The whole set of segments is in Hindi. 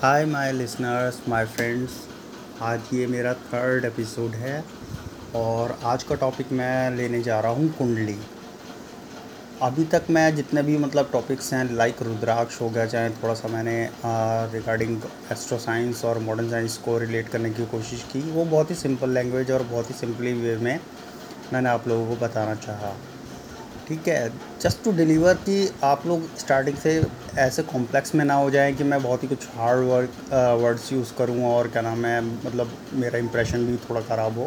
Hi my listeners my friends आज ये मेरा थर्ड एपिसोड है और आज का टॉपिक मैं लेने जा रहा हूँ कुंडली। अभी तक मैं जितने भी मतलब टॉपिक्स हैं लाइक रुद्राक्ष हो गया, चाहे थोड़ा सा मैंने रिगार्डिंग एस्ट्रो साइंस और मॉडर्न साइंस को रिलेट करने की कोशिश की, वो बहुत ही सिंपल लैंग्वेज और बहुत ही सिंपली वे में मैंने आप लोगों को बताना चाहा। ठीक है जस्ट टू डिलीवर कि आप लोग स्टार्टिंग से ऐसे कॉम्प्लेक्स में ना हो जाए कि मैं बहुत ही कुछ हार्ड वर्क वर्ड्स यूज़ करूँ और क्या नाम है मतलब मेरा इंप्रेशन भी थोड़ा ख़राब हो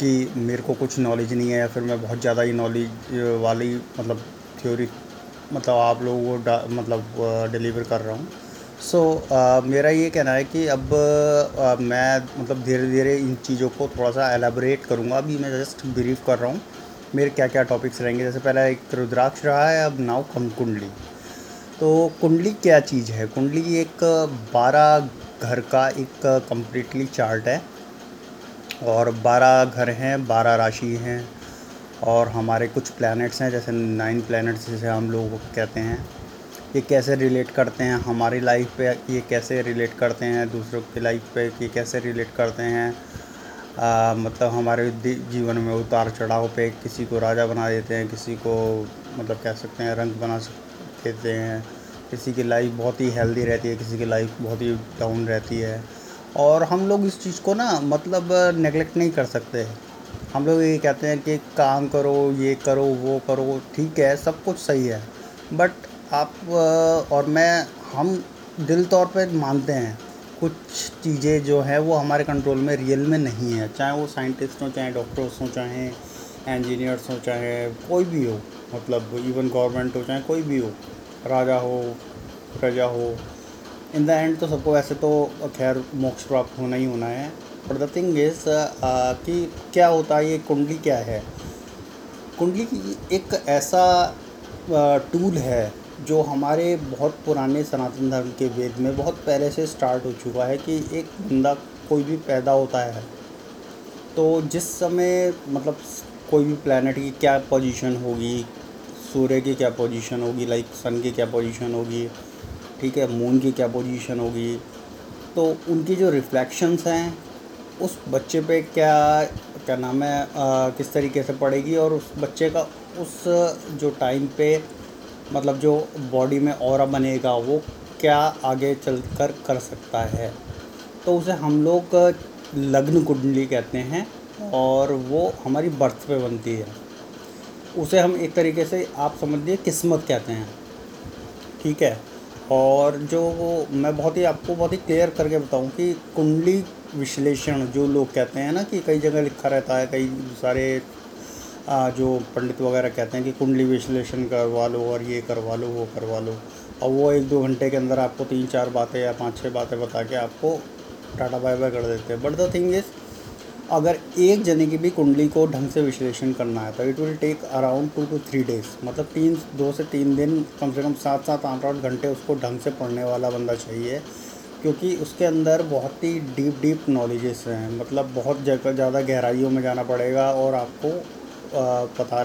कि मेरे को कुछ नॉलेज नहीं है या फिर मैं बहुत ज़्यादा ही नॉलेज वाली मतलब थ्योरी मतलब आप लोगों को मतलब डिलीवर कर रहा हूँ। सो so, uh, मेरा ये कहना है कि अब uh, मैं मतलब धीरे धीरे इन चीज़ों को थोड़ा सा एलेबरेट करूँगा। अभी मैं जस्ट ब्रीफ कर रहा हूँ मेरे क्या क्या टॉपिक्स रहेंगे? जैसे पहला एक रुद्राक्ष रहा है, अब नाव कम कुंडली। तो कुंडली क्या चीज़ है? कुंडली एक बारह घर का एक कम्प्लीटली चार्ट है। और बारह घर हैं, बारह राशि हैं, और हमारे कुछ प्लैनेट्स हैं, जैसे नाइन प्लैनेट्स जिसे हम लोग कहते हैं। ये कैसे रिलेट करते हैं? हमारी लाइफ पे ये कैसे रिलेट करते हैं? दूसरों की लाइफ पे ये कैसे रिलेट करते हैं? आ, मतलब हमारे जीवन में उतार चढ़ाव पे किसी को राजा बना देते हैं किसी को मतलब कह सकते हैं रंग बना देते हैं। किसी की लाइफ बहुत ही हेल्दी रहती है किसी की लाइफ बहुत ही डाउन रहती है। और हम लोग इस चीज़ को ना मतलब नेगलेक्ट नहीं कर सकते। हम लोग ये कहते हैं कि काम करो ये करो वो करो ठीक है सब कुछ सही है। बट आप और मैं हम दिल तौर पे मानते हैं कुछ चीज़ें जो है वो हमारे कंट्रोल में रियल में नहीं है। चाहे वो साइंटिस्ट हों, चाहे डॉक्टर्स हों, चाहे इंजीनियर्स हों, चाहे कोई भी हो मतलब इवन गवर्नमेंट हो, चाहे कोई भी हो, राजा हो, प्रजा हो इन द एंड तो सबको वैसे तो खैर मोक्ष प्राप्त होना ही होना है। बट द थिंग इज़ कि क्या होता है, ये कुंडली क्या है? कुंडली की एक ऐसा टूल है जो हमारे बहुत पुराने सनातन धर्म के वेद में बहुत पहले से स्टार्ट हो चुका है कि एक बंदा कोई भी पैदा होता है तो जिस समय मतलब कोई भी प्लानट की क्या पोजीशन होगी सूर्य की क्या पोजीशन होगी लाइक सन की क्या पोजीशन होगी ठीक है मून की क्या पोजीशन होगी तो उनकी जो रिफ्लेक्शंस हैं उस बच्चे पे क्या क्या नाम है आ, किस तरीके से पड़ेगी और उस बच्चे का उस जो टाइम पे मतलब जो बॉडी में और बनेगा, वो क्या आगे चल कर कर सकता है? तो उसे हम लोग लग्न कुंडली कहते हैं और वो हमारी बर्थ पे बनती है। उसे हम एक तरीके से आप समझिए किस्मत कहते हैं। ठीक है? और जो मैं बहुत ही आपको बहुत ही क्लियर करके बताऊँ कि कुंडली विश्लेषण जो लोग कहते हैं ना कि कई जगह लिखा रहता है, कई सारे जो पंडित वगैरह कहते हैं कि कुंडली विश्लेषण करवा लो और ये करवा लो, वो करवा लो। और वो एक दो घंटे के अंदर आपको तीन चार बातें या पाँच छः बातें बता के आपको टाटा बाय बाय कर देते हैं। बट द थिंग इज़ अगर एक जने की भी कुंडली को ढंग से विश्लेषण करना है तो it will take around two two three days मतलब तीन, दो से तीन दिन, कम से कम सात सात आठ आठ घंटे उसको ढंग से पढ़ने वाला बंदा चाहिए, क्योंकि उसके अंदर बहुत ही डीप डीप नॉलेजेस हैं। मतलब बहुत जगह, ज़्यादा गहराइयों में जाना पड़ेगा और आपको पता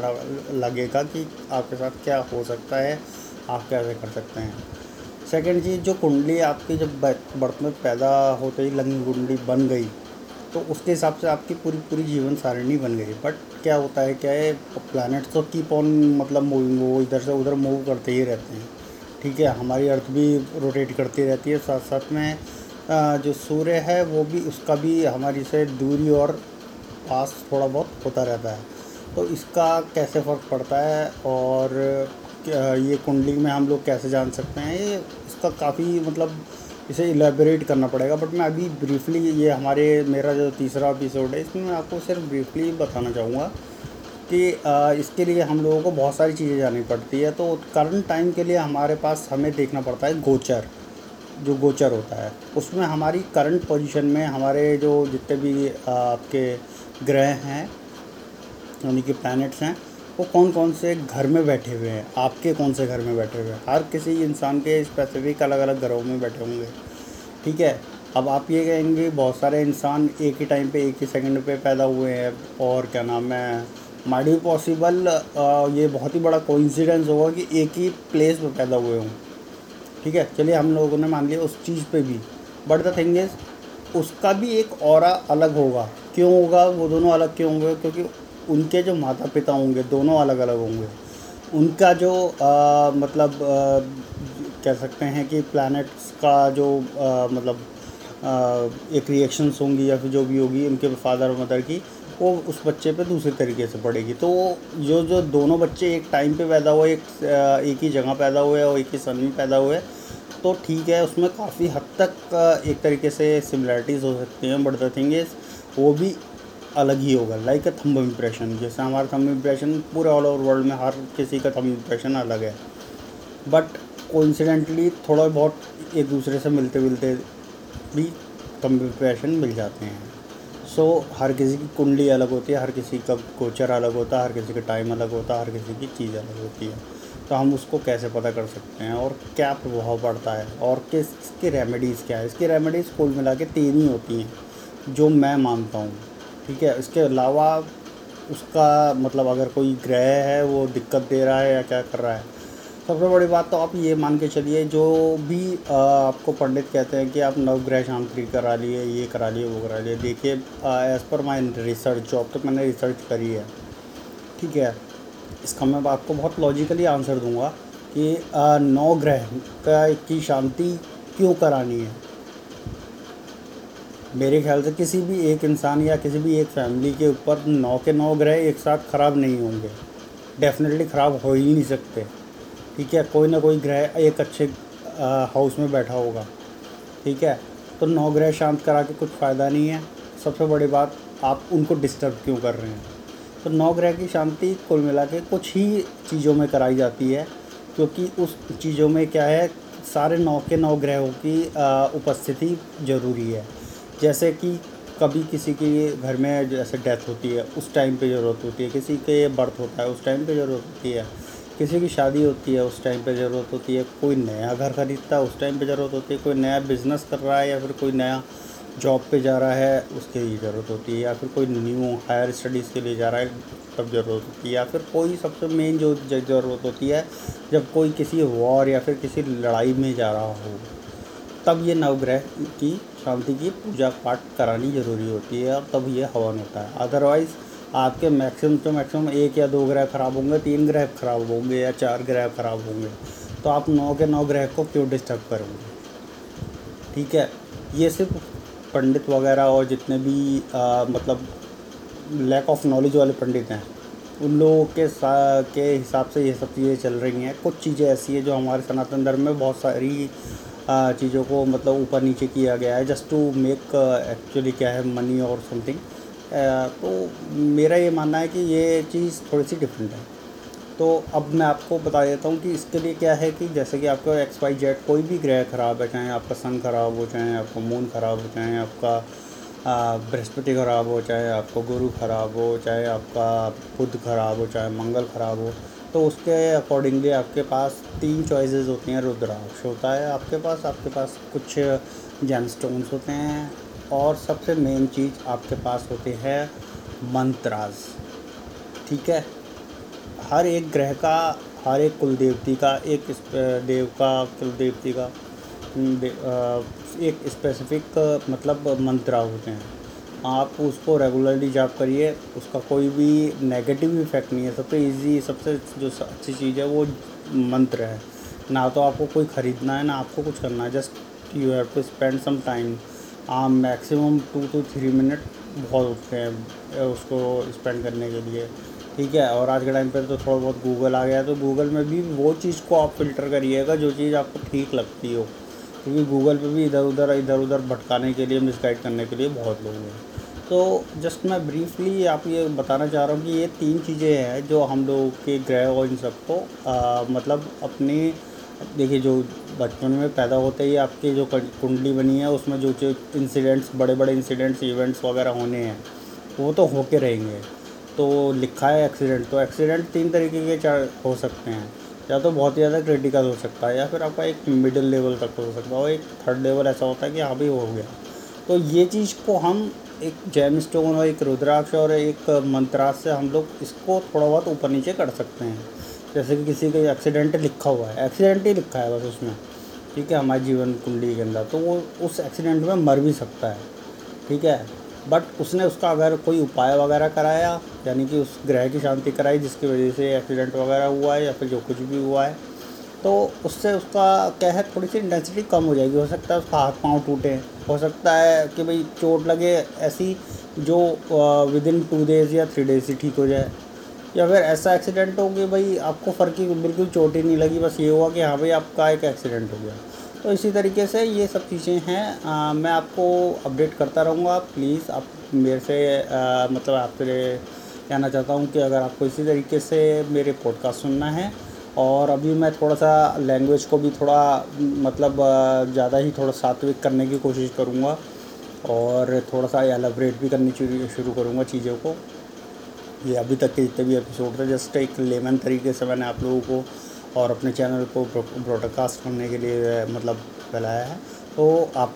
लगेगा कि आपके साथ क्या हो सकता है, आप कैसे कर सकते हैं। सेकंड चीज़, जो कुंडली आपकी जब बर्थ में पैदा होते ही लंग कुंडली बन गई तो उसके हिसाब से आपकी पूरी पूरी जीवन सारणी बन गई। बट क्या होता है, क्या है प्लानट तो कीप ऑन मतलब मूविंग वो इधर से उधर मूव करते ही रहते हैं। ठीक है, हमारी अर्थ भी रोटेट करती रहती है, साथ साथ में जो सूर्य है, वो भी, उसका भी हमारी से दूरी और पास थोड़ा बहुत होता रहता है। तो इसका कैसे फ़र्क पड़ता है और ये कुंडली में हम लोग कैसे जान सकते हैं? ये इसका काफ़ी मतलब इसे इलेबोरेट करना पड़ेगा बट मैं अभी ब्रीफली ये हमारे, मेरा जो तीसरा एपिसोड है, इसमें मैं आपको सिर्फ़ ब्रीफली बताना चाहूँगा कि इसके लिए हम लोगों को बहुत सारी चीज़ें जाननी पड़ती है। तो करंट टाइम के लिए हमारे पास हमें देखना पड़ता है गोचर, जो गोचर होता है। उसमें हमारी करंट पोजीशन में हमारे जो जितने भी आपके ग्रह हैं यानी कि प्लैनेट्स हैं, वो कौन कौन से घर में बैठे हुए हैं? आपके कौन से घर में बैठे हुए हैं? हर किसी इंसान के स्पेसिफिक अलग अलग घरों में बैठे होंगे। ठीक है? अब आप ये कहेंगे, बहुत सारे इंसान एक ही टाइम पे, एक ही सेकंड पे पैदा हुए हैं और क्या नाम है माइट भी पॉसिबल ये बहुत ही बड़ा कोइंसिडेंस होगा कि एक ही प्लेस पे पैदा हुए हों। ठीक है? चलिए हम लोगों ने मान लिया उस चीज़ पे भी। बट द थिंग इज़ उसका भी एक और अलग होगा। क्यों होगा? वो दोनों अलग क्यों होंगे? क्योंकि उनके जो माता पिता होंगे दोनों अलग अलग होंगे। उनका जो आ, मतलब आ, कह सकते हैं कि प्लैनेट्स का जो आ, मतलब आ, एक रिएक्शंस होंगी या फिर जो भी होगी उनके फादर और मदर की वो उस बच्चे पे दूसरे तरीके से पड़ेगी तो जो जो दोनों बच्चे एक टाइम पे पैदा हुए एक एक ही जगह पैदा हुए और एक ही सन में पैदा हुए तो ठीक है उसमें काफ़ी हद तक एक तरीके से सिमिलरिटीज़ हो सकती हैं बट द थिंग इज़ वो भी अलग ही होगा लाइक अ थंब इम्प्रेशन जैसे हमारा थंब इम्प्रेशन पूरे ऑल ओवर वर्ल्ड में हर किसी का थंब इम्प्रेशन अलग है। बट कोइंसिडेंटली थोड़ा बहुत एक दूसरे से मिलते मिलते भी थंब इम्प्रेशन मिल जाते हैं। सो so, हर किसी की कुंडली अलग होती है हर किसी का गोचर अलग होता है हर किसी का टाइम अलग होता है हर किसी की चीज़ अलग होती है। तो हम उसको कैसे पता कर सकते हैं और क्या प्रभाव पड़ता है और किस इसकी रेमेडीज़ क्या है? इसकी रेमेडीज़ कुल मिला के तीन ही होती हैं जो मैं मानता हूँ। ठीक है, इसके अलावा उसका मतलब अगर कोई ग्रह है, वो दिक्कत दे रहा है या क्या कर रहा है? सबसे बड़ी बात तो आप ये मान के चलिए, जो भी आपको पंडित कहते हैं कि आप नवग्रह शांति करा लिए, ये करा लिए, वो करा लिए, देखिए एज़ पर माई रिसर्च जो अब तक मैंने रिसर्च करी है। ठीक है, इसका मैं आपको बहुत लॉजिकली आंसर दूँगा कि नौ ग्रह का की शांति क्यों करानी है? मेरे ख्याल से किसी भी एक इंसान या किसी भी एक फैमिली के ऊपर नौ के नौ ग्रह एक साथ ख़राब नहीं होंगे। डेफिनेटली ख़राब हो ही नहीं सकते। ठीक है? कोई ना कोई ग्रह एक अच्छे हाउस में बैठा होगा। ठीक है? तो नौ ग्रह शांत करा के कुछ फ़ायदा नहीं है। सबसे बड़ी बात, आप उनको डिस्टर्ब क्यों कर रहे हैं? तो नौ ग्रह की शांति कुल मिला के कुछ ही चीज़ों में कराई जाती है, क्योंकि उस चीज़ों में क्या है, सारे नौ के नौ ग्रहों की उपस्थिति ज़रूरी है। जैसे कि कभी किसी के घर में जैसे डेथ होती है, उस टाइम पे ज़रूरत होती है, किसी के बर्थ होता है, उस टाइम पे ज़रूरत होती है, किसी की शादी होती है, उस टाइम पे ज़रूरत होती है, कोई नया घर ख़रीदता है, उस टाइम पे ज़रूरत होती है, कोई नया बिज़नेस कर रहा है या फिर कोई नया जॉब पे जा रहा है, उसके लिए ज़रूरत होती है, या फिर कोई न्यू हायर स्टडीज़ के लिए जा रहा है, तब ज़रूरत होती है, या फिर कोई सबसे मेन जो ज़रूरत होती है, जब कोई किसी वॉर या फिर किसी लड़ाई में जा रहा हो, तब ये नवग्रह की शांति की पूजा पाठ करानी ज़रूरी होती है और तब ये हवन होता है। अदरवाइज़ आपके मैक्सिमम तो मैक्सिमम एक या दो ग्रह ख़राब होंगे तीन ग्रह ख़राब होंगे या चार ग्रह ख़राब होंगे। तो आप नौ के नौ ग्रह को क्यों डिस्टर्ब करोगे? ठीक है? ये सिर्फ़ पंडित वगैरह और जितने भी आ, मतलब लैक ऑफ़ नॉलेज वाले पंडित हैं उन लोगों के के हिसाब से ये सब चीज़ें चल रही हैं। कुछ चीज़ें ऐसी है जो हमारे सनातन धर्म में बहुत सारी चीज़ों को मतलब ऊपर नीचे किया गया है जस्ट टू मेक एक्चुअली क्या है मनी और समथिंग तो मेरा ये मानना है कि ये चीज़ थोड़ी सी डिफरेंट है। तो अब मैं आपको बता देता हूँ कि इसके लिए क्या है कि जैसे कि आपका एक्स वाई जेड कोई भी ग्रह ख़राब है, चाहे आपका सन ख़राब हो, चाहे आपका मून ख़राब हो, चाहे आपका बृहस्पति ख़राब हो, चाहे आपका गुरु ख़राब हो, चाहे आपका बुध ख़राब हो, चाहे मंगल ख़राब हो तो उसके अकॉर्डिंगली आपके पास तीन चॉइसेस होती हैं, रुद्राक्ष होता है आपके पास आपके पास कुछ जेम स्टोन्स होते हैं और सबसे मेन चीज़ आपके पास होते हैं मंत्राज ठीक है? हर एक ग्रह का, हर एक कुल देवती का, एक देव का कुल देवती का एक स्पेसिफिक मतलब मंत्रा होते हैं। आप उसको रेगुलरली जाप करिए, उसका कोई भी नेगेटिव इफ़ेक्ट नहीं है। सबसे इजी सबसे जो अच्छी चीज़ है, वो मंत्र है। ना तो आपको कोई ख़रीदना है, ना आपको कुछ करना है। Just you have to spend some time आप maximum two two three minute बहुत होते हैं उसको स्पेंड करने के लिए। ठीक है? और आज के टाइम पर तो थोड़ा बहुत गूगल आ गया तो गूगल में भी वो चीज़ को आप फ़िल्टर करिएगा, जो चीज़ आपको ठीक लगती हो। क्योंकि गूगल पे भी इधर उधर इधर उधर भटकाने के लिए मिसगाइड करने के लिए बहुत लोग हैं। तो जस्ट मैं ब्रीफली आप ये बताना चाह रहा हूँ कि ये तीन चीज़ें हैं जो हम लोग के ग्रह और इन सबको मतलब अपने, देखिए जो बचपन में पैदा होते ही आपकी जो कुंडली बनी है, उसमें जो जो इंसिडेंट्स बड़े बड़े इंसिडेंट्स इवेंट्स वगैरह होने हैं, वो तो होके रहेंगे। तो लिखा है एक्सीडेंट तो एक्सीडेंट तीन तरीके के चार हो सकते हैं। या तो बहुत ही ज़्यादा क्रिटिकल हो सकता है, या फिर आपका एक मिडिल लेवल तक हो सकता है, और एक थर्ड लेवल ऐसा होता है कि हाँ भी हो गया। तो ये चीज़ को हम एक जैम स्टोन और एक रुद्राक्ष और एक मंत्रास से हम लोग इसको थोड़ा बहुत ऊपर नीचे कर सकते हैं। जैसे कि किसी का एक्सीडेंट लिखा हुआ है एक्सीडेंट ही लिखा है बस उसमें। ठीक है, हमारे जीवन कुंडली के अंदर तो वो उस एक्सीडेंट में मर भी सकता है। ठीक है बट उसने उसका अगर कोई उपाय वगैरह कराया, यानी कि उस ग्रह की शांति कराई, जिसकी वजह से एक्सीडेंट वगैरह हुआ है या फिर जो कुछ भी हुआ है तो उससे उसका क्या है थोड़ी सी इंटेंसिटी कम हो जाएगी। हो सकता है उसका हाथ पाँव टूटे हो सकता है कि भाई चोट लगे ऐसी जो विद इन टू डेज़ या थ्री डेज़ ही ठीक हो जाए। या फिर ऐसा एक्सीडेंट हो कि भाई आपको फ़र्क ही बिल्कुल चोट ही नहीं लगी बस ये हुआ कि हाँ भाई आपका एक एक्सीडेंट हो गया। तो इसी तरीके से ये सब चीज़ें हैं। आ, मैं आपको अपडेट करता रहूँगा प्लीज़ आप मेरे से आ, मतलब आपसे कहना चाहता हूँ कि अगर आपको इसी तरीके से मेरे पॉडकास्ट सुनना है और अभी मैं थोड़ा सा लैंग्वेज को भी थोड़ा मतलब ज़्यादा ही थोड़ा सात्विक करने की कोशिश करूँगा और थोड़ा सा एलाब्रेट भी करनी शुरू करूँगा चीज़ों को। ये अभी तक के जितने भी एपिसोड थे जस्ट एक लेमन तरीके से मैंने आप लोगों को और अपने चैनल को ब्रॉडकास्ट करने के लिए मतलब फैलाया है। तो आप